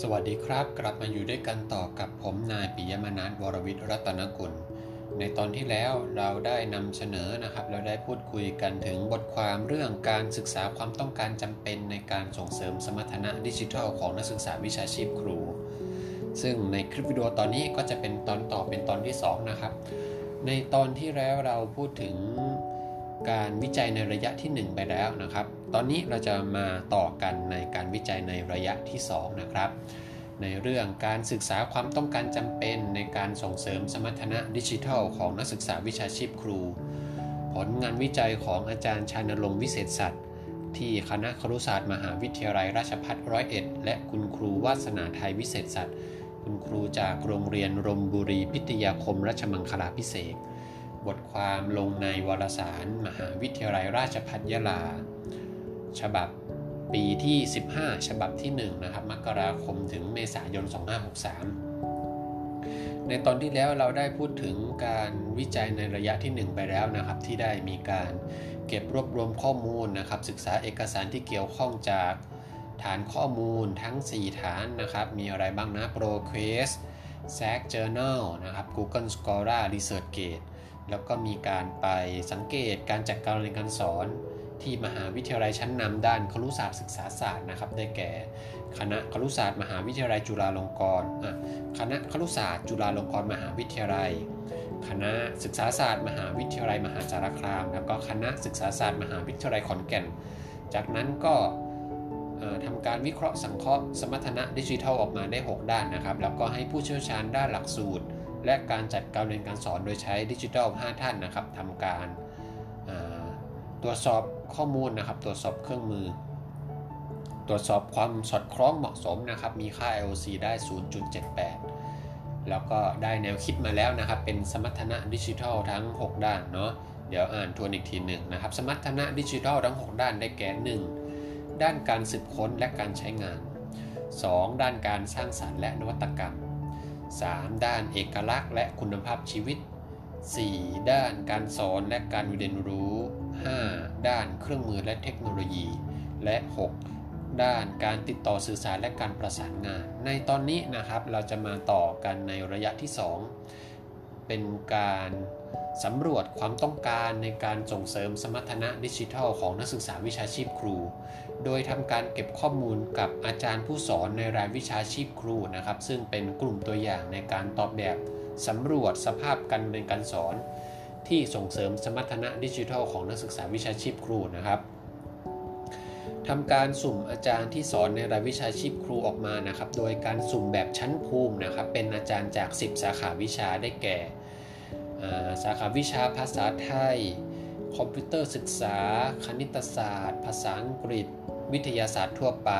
สวัสดีครับ กลับมาอยู่ด้วยกันต่อกับผมนายปิยมนัสวรวิทย์รัตนกุล ในตอนที่แล้วเราได้นำเสนอนะครับ เราได้พูดคุยกันถึงบทความเรื่องการศึกษาความต้องการจำเป็นในการส่งเสริมสมรรถนะดิจิทัลของนักศึกษาวิชาชีพครู ซึ่งในคลิปวิดีโอตอนนี้ก็จะเป็นตอนต่อเป็นตอนที่2นะครับในตอนที่แล้วเราพูดถึง การวิจัยในระยะที่ 1 ไปแล้วนะครับ ตอนนี้เราจะมาต่อกันในการวิจัยในระยะที่ 2 นะครับ ในเรื่องการศึกษาความต้องการจำเป็นในการส่งเสริมสมรรถนะดิจิทัล ของนักศึกษาวิชาชีพครู ผลงานวิจัยของอาจารย์ชานลงวิเศษสัตว์ที่คณะครุศาสตร์มหาวิทยาลัยราชภัฏร้อยเอ็ดและคุณครูวาสนาไทยวิเศษสัตว์ คุณครูจากโรงเรียนรมบุรีพิทยาคมราชมังคลาพิเศษ บทความลงในวารสาร มหาวิทยาลัยราชภัฏยะลา ฉบับปีที่ 15 ฉบับที่ 1 นะครับ มกราคมถึงเมษายน 2563 ในตอนที่แล้วเราได้พูดถึงการวิจัยในระยะที่ 1 ไปแล้วนะครับ ที่ได้มีการเก็บรวบรวมข้อมูลนะครับ ศึกษาเอกสารที่เกี่ยวข้องจากฐานข้อมูลทั้ง 4 ฐานนะครับ มีอะไรบ้างนะ ProQuest SAC Journal นะครับ Google Scholar ResearchGate แล้วก็มีการไปสังเกตการจัดการเรียนการสอนที่มหาวิทยาลัยชั้นนำด้านครุศาสตร์ศึกษาศาสตร์นะครับ ได้แก่คณะครุศาสตร์มหาวิทยาลัยจุฬาลงกรณ์คณะครุศาสตร์จุฬาลงกรณ์มหาวิทยาลัย คณะศึกษาศาสตร์ มหาวิทยาลัยมหาสารคาม แล้วก็คณะศึกษาศาสตร์ มหาวิทยาลัยขอนแก่น จากนั้นก็ทำการวิเคราะห์สังเคราะห์สมรรถนะดิจิทัลออกมาได้ 6 ด้านนะครับ แล้วก็ให้ผู้เชี่ยวชาญด้านหลักสูตร และการจัดการเรียนการสอนโดยใช้ดิจิทัล 5 ท่านนะครับทำการตรวจสอบข้อมูลนะครับ ตรวจสอบเครื่องมือ ตรวจสอบความสอดคล้องเหมาะสมนะครับ มีค่า IOC ได้ 0.78 แล้วก็ได้แนวคิดมาแล้วนะครับ เป็นสมรรถนะดิจิทัลทั้ง 6 ด้านเนาะ เดี๋ยวอ่านทวนอีกทีหนึ่งนะครับ สมรรถนะดิจิทัลทั้ง 6 ด้านได้แก่ 1. ด้านการสืบค้นและการใช้งาน 2. ด้านการสร้างสารรค์และนวัตกรรม 3. ด้านเอกลักษณ์และคุณภาพชีวิต 4. ด้านการสอนและการเรียนรู้ 5. ด้านเครื่องมือและเทคโนโลยี และ 6. ด้านการติดต่อสื่อสารและการประสานงาน ในตอนนี้นะครับเราจะมาต่อกันในระยะที่ 2 เป็นการสำรวจความต้องการในการส่งเสริมสมรรถนะดิจิทัลของนักศึกษาวิชาชีพครู โดยทำการเก็บข้อมูลกับอาจารย์ผู้สอนในรายวิชาชีพครูนะครับ ซึ่งเป็นกลุ่มตัวอย่างในการตอบแบบสำรวจสภาพการเรียนการสอน ที่ส่งเสริมสมรรถนะดิจิทัลของนักศึกษาวิชาชีพครูนะครับทำการสุ่มอาจารย์ที่สอนในรายวิชาชีพครูออกมานะครับ โดยการสุ่มแบบชั้นภูมินะครับ เป็นอาจารย์จาก 10 สาขาวิชาได้แก่ สาขาวิชาภาษาไทย คอมพิวเตอร์ศึกษา คณิตศาสตร์ ภาษาอังกฤษ วิทยาศาสตร์ทั่วไป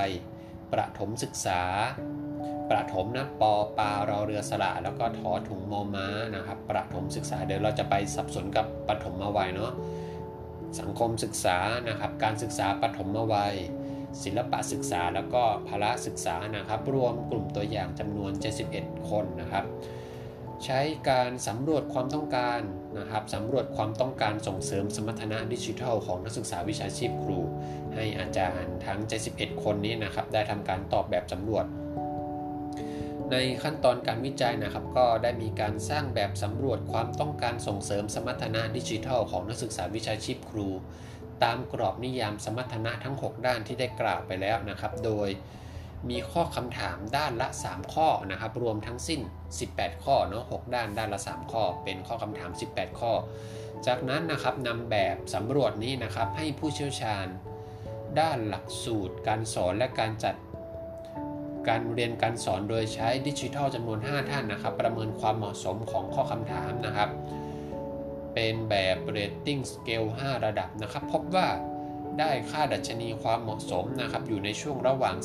ประถมศึกษา ประถมนะปอปารอเรือสระแล้วก็ทอถุงมอม้านะครับ ประถมศึกษาเดี๋ยวเราจะไปสับสนกับปฐมวัยเนาะสังคมศึกษานะครับ การศึกษาปฐมวัย ศิลปะศึกษาแล้วก็พละศึกษานะครับ รวมกลุ่มตัวอย่างจำนวน 71 คนนะครับ ใช้การสำรวจความต้องการนะครับสำรวจความต้องการส่งเสริมสมรรถนะดิจิทัลของนักศึกษาวิชาชีพครู ให้อาจารย์ทั้ง 71 คนนี้นะครับ ได้ทำการตอบแบบสำรวจ ในขั้นตอนการวิจัยนะครับ ก็ได้มีการสร้างแบบสำรวจความต้องการส่งเสริมสมรรถนะดิจิทัลของนักศึกษาวิชาชีพครู ตามกรอบนิยามสมรรถนะทั้ง 6 ด้านที่ได้กล่าวไปแล้วนะครับ โดย มีข้อคำถามด้านละ 3 ข้อนะครับ รวมทั้งสิ้น 18 ข้อเนาะ6ด้านด้านละ 3 ข้อ เป็นข้อคำถาม 18 ข้อ จากนั้นนะครับนำแบบสำรวจนี้นะครับให้ผู้เชี่ยวชาญ ด้านหลักสูตร การสอนและการจัดการเรียนการสอนโดยใช้ดิจิทัลจำนวน 5 ท่านนะครับ ประเมินความเหมาะสมของข้อคำถามนะครับ เป็นแบบ rating scale 5 ระดับนะครับ พบว่า ได้ค่าดัชนีความเหมาะสมนะครับอยู่ในช่วงระหว่าง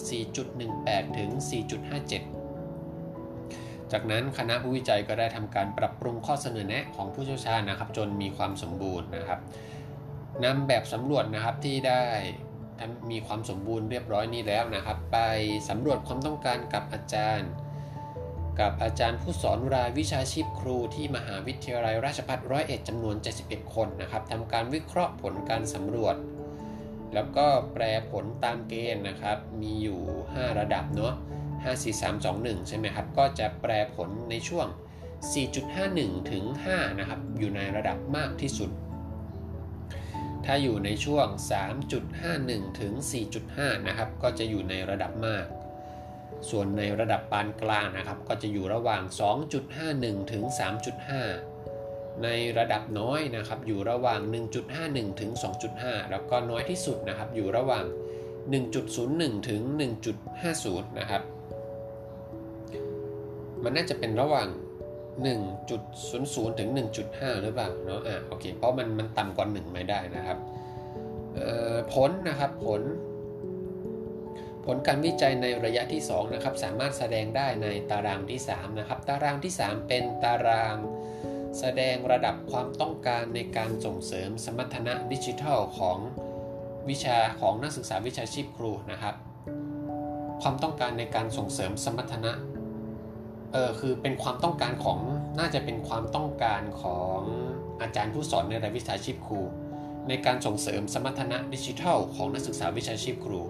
4.18 ถึง 4.57 จากนั้นคณะผู้วิจัยก็ได้ทำการปรับปรุงข้อเสนอแนะของผู้เชี่ยวชาญนะครับ จนมีความสมบูรณ์นะครับนำแบบสำรวจนะครับที่ได้มีความสมบูรณ์เรียบร้อยนี้แล้วนะครับ ไปสำรวจความต้องการกับอาจารย์ กับอาจารย์ผู้สอนรายวิชาชีพครูที่มหาวิทยาลัยราชภัฏร้อยเอ็ดจำนวน 71 คนนะครับทำการวิเคราะห์ผลการสำรวจ แล้วก็แปรผลตามเกณฑ์นะครับ มีอยู่ 5 ระดับเนาะ54321 ใช่ไหมครับ ก็จะแปรผลในช่วง 4.51 ถึง 5 นะครับ อยู่ในระดับมากที่สุด ถ้าอยู่ในช่วง 3.51 ถึง 4.5 นะครับ ก็จะอยู่ในระดับมาก ส่วนในระดับปานกลางนะครับ ก็จะอยู่ระหว่าง 2.51 ถึง 3.5 ในระดับน้อยนะครับอยู่ระหว่าง 1.51 ถึง 2.5 แล้วก็น้อยที่สุดนะครับอยู่ระหว่าง 1.01 ถึง 1.50 นะครับ มันน่าจะเป็นระหว่าง 1.00 ถึง 1.5 หรือเปล่าเนาะอ่าโอเค เพราะมันมันต่ำกว่า 1 ไม่ได้นะครับผลนะครับผล ผลการวิจัยในระยะที่2นะครับสามารถแสดงได้ในตารางที่3นะครับตารางที่ 3 เป็นตาราง แสดงระดับความต้องการในการส่งเสริมสมรรถนะดิจิทัลของวิชาของนักศึกษาวิชาชีพครูนะครับ ความต้องการในการส่งเสริมสมรรถนะเออคือเป็นความต้องการของน่าจะเป็นความต้องการของอาจารย์ผู้สอนในรายวิชาชีพครู ในการส่งเสริมสมรรถนะดิจิทัลของนักศึกษาวิชาชีพครู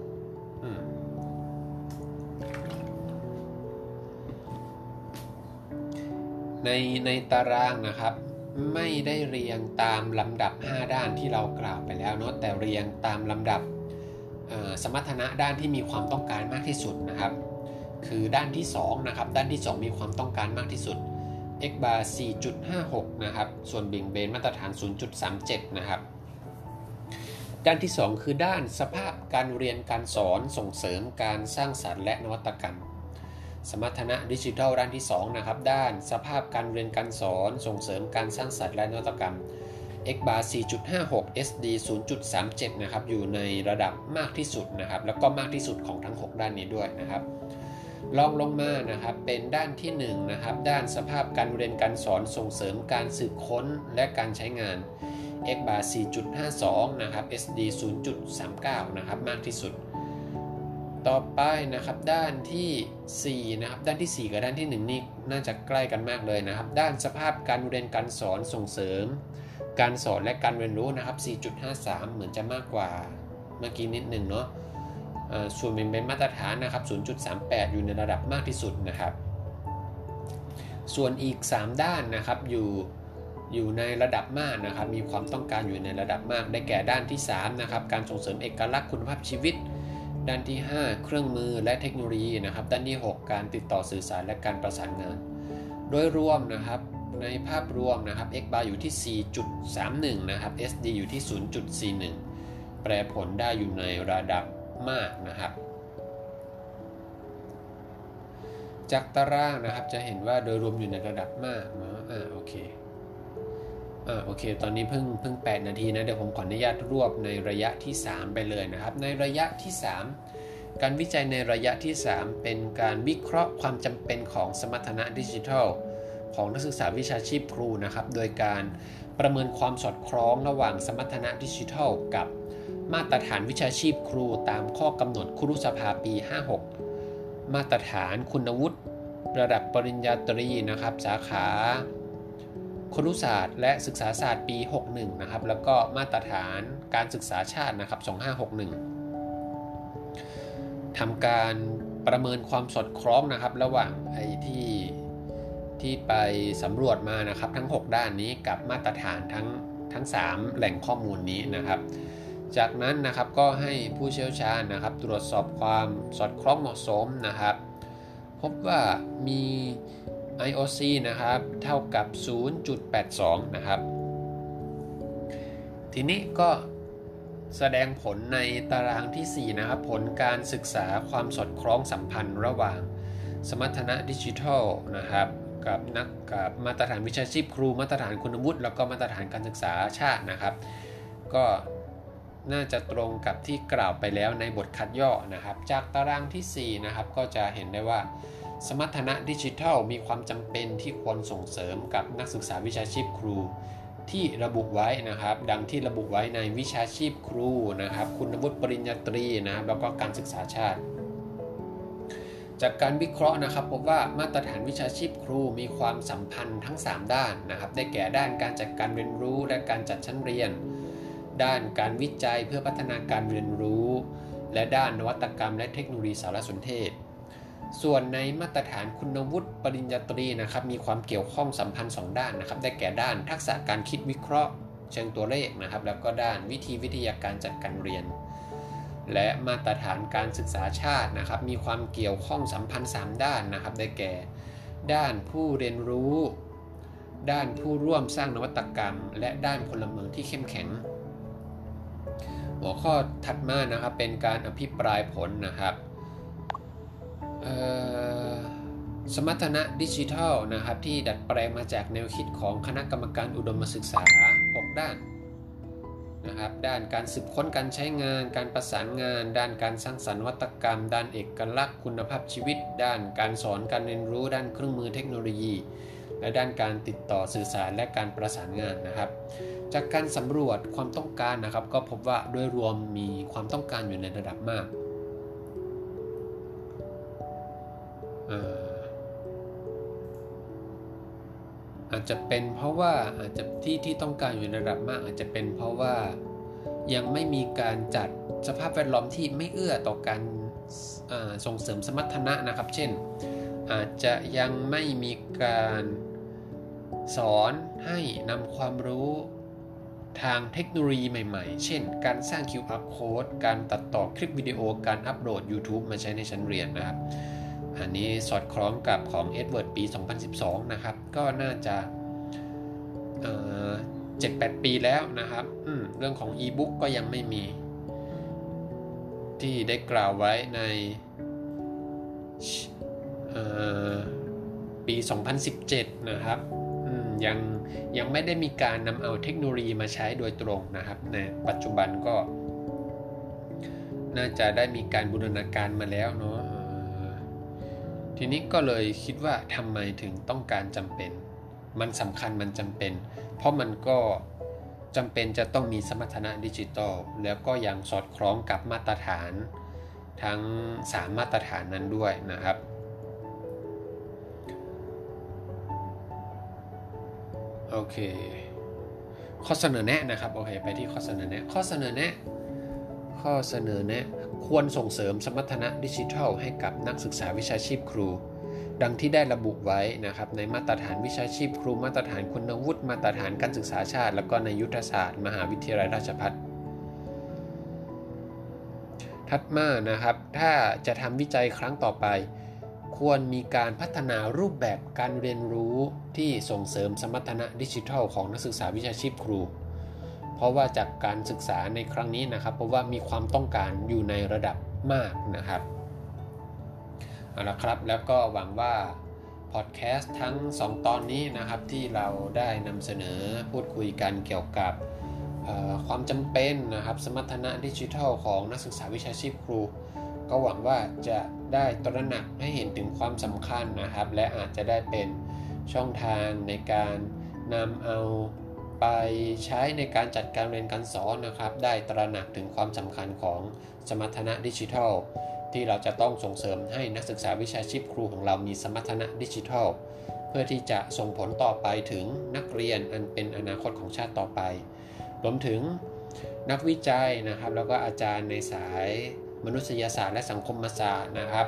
ในในตารางนะครับ ไม่ได้เรียงตามลำดับ 5 ด้านที่เรากล่าวไปแล้วเนาะแต่เรียงตามลำดับสมรรถนะด้านที่มีความต้องการมากที่สุดนะครับ คือด้านที่2นะครับด้านที่ 2 มีความต้องการมากที่สุด x bar 4.56 นะครับ ส่วนเบี่ยงเบนมาตรฐาน 0.37 นะครับ ด้านที่ 2 คือด้านสภาพการเรียนการสอนส่งเสริมการสร้างสรรค์และนวัตกรรม สมรรถนะดิจิทัลด้านที่2นะครับด้านสภาพการเรียนการสอนส่งเสริมการสร้างสรรค์และนวัตกรรม x bar 4.56 SD 0.37 นะครับ อยู่ในระดับมากที่สุดนะครับ แล้วก็มากที่สุดของทั้ง 6 ด้านนี้ด้วยนะครับลองลงมานะครับ เป็นด้านที่1นะครับ ด้านสภาพการเรียนการสอนส่งเสริมการสืบค้นและการใช้งาน x bar 4.52 นะครับ SD 0.39 นะครับ มากที่สุด ต่อไปนะครับด้านที่4นะครับด้านที่ 4 กับด้านที่ 1 นี่น่าจะใกล้กันมากเลยนะครับ ด้านสภาพการเรียนการสอนส่งเสริม การสอนและการเรียนรู้นะครับ 4.53 เหมือนจะมากกว่าเมื่อกี้นิดหนึ่งเนาะส่วนเป็นมาตรฐานนะครับ 0.38 อยู่ในระดับมากที่สุดนะครับ ส่วนอีก 3 ด้านนะครับอยู่อยู่ในระดับมากนะครับ มีความต้องการอยู่ในระดับมากได้แก่ด้านที่3นะครับการส่งเสริมเอกลักษณ์คุณภาพชีวิต ด้านที่ 5 เครื่องมือและเทคโนโลยีนะครับ ด้านที่ 6 การติดต่อสื่อสารและการประสานงาน โดยรวมนะครับในภาพรวมนะครับ x bar อยู่ที่ 4.31 นะครับ SD อยู่ที่ 0.41 แปรผลได้อยู่ในระดับมากนะครับ จากตารางนะครับจะเห็นว่าโดยรวมอยู่ในระดับมากเนาะอ่าโอเค อ่าโอเค ตอนนี้เพิ่งเพิ่ง 8 นาทีนะ เดี๋ยวผมขออนุญาตรวบในระยะที่ 3 ไปเลยนะครับ ในระยะที่ 3 การวิจัยในระยะที่ 3 เป็นการวิเคราะห์ความจำเป็นของสมรรถนะดิจิทัล ของนักศึกษาวิชาชีพครูนะครับ โดยการประเมินความสอดคล้องระหว่างสมรรถนะดิจิทัล กับมาตรฐานวิชาชีพครูตามข้อกำหนดครุสภาปี 56 มาตรฐานคุณวุฒิระดับปริญญาตรีนะครับ สาขา ครุศาสตร์และศึกษาศาสตร์ปี 61 นะครับ แล้วก็มาตรฐานการศึกษาชาตินะครับ 2561ทำการประเมินความสอดคล้องนะครับ ระหว่างไอ้ที่ที่ไปสำรวจมานะครับ ทั้ง 6 ด้านนี้กับมาตรฐานทั้งทั้ง 3 แหล่งข้อมูลนี้นะครับ จากนั้นนะครับก็ให้ผู้เชี่ยวชาญนะครับ ตรวจสอบความสอดคล้องเหมาะสมนะครับ พบว่ามี IOC นะครับ เท่ากับ 0.82 นะครับ ทีนี้ก็แสดงผลในตารางที่ 4 นะครับ ผลการศึกษาความสอดคล้องสัมพันธ์ระหว่างสมรรถนะดิจิทัลนะครับ กับนักกับมาตรฐานวิชาชีพครูมาตรฐานคุณวุฒิแล้วก็มาตรฐานการศึกษาชาตินะครับ ก็น่าจะตรงกับที่กล่าวไปแล้วในบทคัดย่อนะครับ จากตารางที่ 4 นะครับ ก็จะเห็นได้ว่า สมรรถนะดิจิทัลมีความจำเป็นที่ควรส่งเสริมกับนักศึกษาวิชาชีพครู ที่ระบุไว้นะครับ ดังที่ระบุไว้ในวิชาชีพครูนะครับ คุณวุฒิปริญญาตรีนะครับแล้วก็การศึกษาชาติ จากการวิเคราะห์นะครับพบว่ามาตรฐานวิชาชีพครูมีความสัมพันธ์ทั้ง 3 ด้านนะครับ ได้แก่ด้านการจัดการเรียนรู้และการจัดชั้นเรียน ด้านการวิจัยเพื่อพัฒนาการเรียนรู้ และด้านนวัตกรรมและเทคโนโลยีสารสนเทศ ส่วนในมาตรฐานคุณวุฒิปริญญาตรีนะครับมีความเกี่ยวข้องสัมพันธ์ 2 ด้านนะครับได้แก่ด้านทักษะการคิดวิเคราะห์ เชิงตัวเลขนะครับ แล้วก็ด้านวิธีวิทยาการจัดการเรียน และมาตรฐานการศึกษาชาตินะครับมีความเกี่ยวข้องสัมพันธ์ 3 ด้านนะครับ ได้แก่ ด้านผู้เรียนรู้ ด้านผู้ร่วมสร้างนวัตกรรม และด้านพลเมืองที่เข้มแข็ง หัวข้อถัดมานะครับเป็นการอภิปรายผลนะครับ สมรรถนะดิจิทัลนะครับที่ดัดแปลงมาจากแนวคิดของคณะกรรมการอุดมศึกษา 6 ด้านนะครับด้านการสืบค้นการใช้งาน การประสานงาน ด้านการสร้างสรรค์วัตกรรม ด้านเอกลักษณ์ คุณภาพชีวิต ด้านการสอนการเรียนรู้ ด้านเครื่องมือเทคโนโลยี และด้านการติดต่อสื่อสารและการประสานงานนะครับ จากการสำรวจความต้องการนะครับ ก็พบว่าโดยรวมมีความต้องการอยู่ในระดับมาก อาจจะเป็นเพราะว่าอาจจะที่ที่ต้องการอยู่ในระดับมาก อาจจะเป็นเพราะว่ายังไม่มีการจัดสภาพแวดล้อมที่ไม่เอื้อต่อการส่งเสริมสมรรถนะนะครับ เช่น อาจจะยังไม่มีการสอนให้นำความรู้ทางเทคโนโลยีใหม่ๆ เช่น การสร้าง QR code การตัดต่อคลิปวิดีโอ การอัปโหลด YouTube มาใช้ในชั้นเรียนนะครับ อันนี้สอดคล้องกับของ Edward ปี 2012 นะครับ ก็น่าจะเจ็ดแปดปีแล้วนะครับ เรื่องของ e-book ก็ยังไม่มี ที่ได้กล่าวไว้ในปี 2017 นะครับยังยังไม่ได้มีการนำเอาเทคโนโลยีมาใช้โดยตรงนะครับในปัจจุบันก็ น่าจะได้มีการบูรณาการมาแล้วเนาะ ทีนี้ก็เลยคิดว่าทำไมถึงต้องการจำเป็น มันสำคัญมันจำเป็น เพราะมันก็จำเป็นจะต้องมีสมรรถนะดิจิตอลแล้วก็ยังสอดคล้องกับมาตรฐานทั้ง 3 มาตรฐานนั้นด้วยนะครับ โอเค ข้อเสนอแนะนะครับ โอเค ไปที่ข้อเสนอแนะ ข้อเสนอแนะ ข้อเสนอแนะ ควรส่งเสริมสมรรถนะดิจิทัล ให้กับนักศึกษาวิชาชีพครู ดังที่ได้ระบุไว้นะครับในมาตรฐานวิชาชีพครู มาตรฐานคุณวุฒิมาตรฐานการศึกษาชาติ แล้วก็ในยุทธศาสตร์มหาวิทยาลัยราชภัฏถัดมานะครับ ถ้าจะทำวิจัยครั้งต่อไป ควรมีการพัฒนารูปแบบการเรียนรู้ที่ส่งเสริมสมรรถนะดิจิทัล ของนักศึกษาวิชาชีพครู เพราะว่าจากการศึกษาในครั้งนี้นะครับ เพราะว่ามีความต้องการอยู่ในระดับมากนะครับเอาละครับแล้วก็หวังว่าพอดแคสต์ทั้ง 2 ตอนนี้นะครับที่เราได้นำเสนอพูดคุยกันเกี่ยวกับความจำเป็นนะครับ สมรรถนะดิจิทัลของนักศึกษาวิชาชีพครู ก็หวังว่าจะได้ตระหนักให้เห็นถึงความสำคัญนะครับ และอาจจะได้เป็นช่องทางในการนำเอา ไปใช้ในการจัดการเรียนการสอนนะครับ ได้ตระหนักถึงความสำคัญของสมรรถนะดิจิทัล ที่เราจะต้องส่งเสริมให้นักศึกษาวิชาชีพครูของเรามีสมรรถนะดิจิทัล เพื่อที่จะส่งผลต่อไปถึงนักเรียนอันเป็นอนาคตของชาติต่อไป รวมถึงนักวิจัยนะครับ แล้วก็อาจารย์ในสายมนุษยศาสตร์และสังคมศาสตร์นะครับ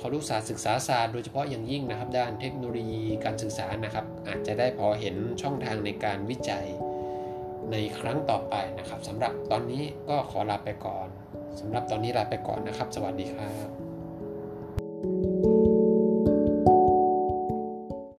ครุศาสตร์ศึกษาศาสตร์โดยเฉพาะอย่างยิ่งนะครับ ด้านเทคโนโลยีการสื่อสารนะครับ อาจจะได้พอเห็นช่องทางในการวิจัยในครั้งต่อไปนะครับสำหรับตอนนี้ก็ขอลาไปก่อนสำหรับตอนนี้ลาไปก่อนนะครับ สวัสดีครับ